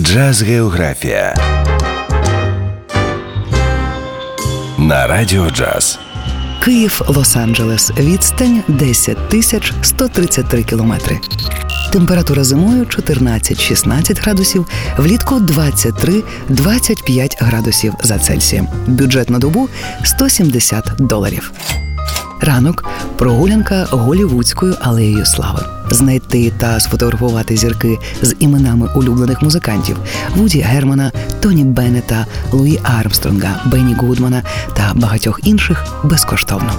Джаз Географія на Радіо Джаз. Київ, Лос-Анджелес. Відстань 10 тисяч 133 кілометри. Температура зимою 14-16 градусів, влітку 23-25 градусів за Цельсієм. Бюджет на добу 170 доларів. Ранок прогулянка голівудською алеєю слави. Знайти та сфотографувати зірки з іменами улюблених музикантів Вуді Германа, Тоні Беннета, Луї Армстронга, Бенні Гудмана та багатьох інших безкоштовно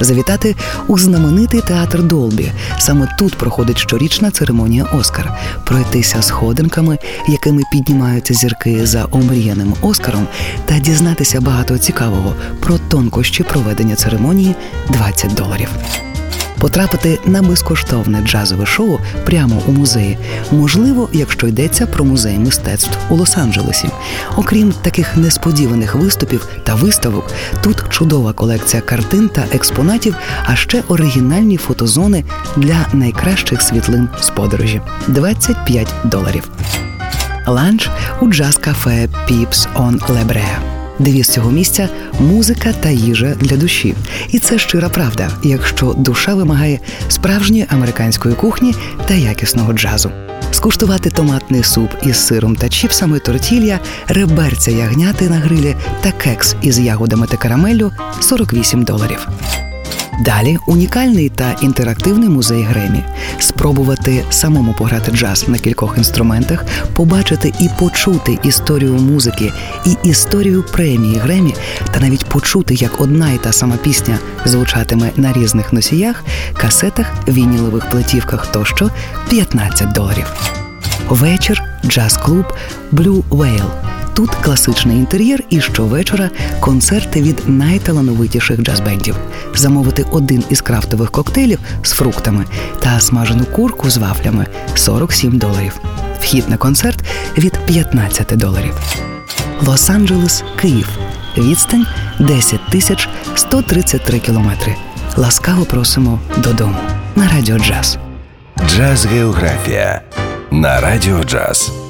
завітати у знаменитий театр Долбі. Саме тут проходить щорічна церемонія Оскар, пройтися сходинками, якими піднімаються зірки за омріяним Оскаром, та дізнатися багато цікавого про тонкощі проведення церемонії 20 доларів. Потрапити на безкоштовне джазове шоу прямо у музеї можливо, якщо йдеться про музей мистецтв у Лос-Анджелесі. Окрім таких несподіваних виступів та виставок, тут чудова колекція картин та експонатів, а ще оригінальні фотозони для найкращих світлин з подорожі 25 доларів. Ланч у джаз-кафе Pips on La Brea. Девіз цього місця музика та їжа для душі. І це щира правда, якщо душа вимагає справжньої американської кухні та якісного джазу. Скуштувати томатний суп із сиром та чіпсами, тортілья, реберця ягняти на грилі та кекс із ягодами та карамеллю 48 доларів. Далі унікальний та інтерактивний музей Гремі. Спробувати самому пограти джаз на кількох інструментах, побачити і почути історію музики і історію премії Гремі, та навіть почути, як одна і та сама пісня звучатиме на різних носіях, касетах, вінілових платівках тощо 15 доларів. Вечір, джаз-клуб Blue Whale – Тут класичний інтер'єр і щовечора концерти від найталановитіших джаз-бендів. Замовити один із крафтових коктейлів з фруктами та смажену курку з вафлями 47 доларів. Вхід на концерт від 15 доларів. Лос-Анджелес, Київ. Відстань 10 тисяч 133 кілометри. Ласкаво просимо додому на радіо джаз. Джаз Географія на Радіо Джаз.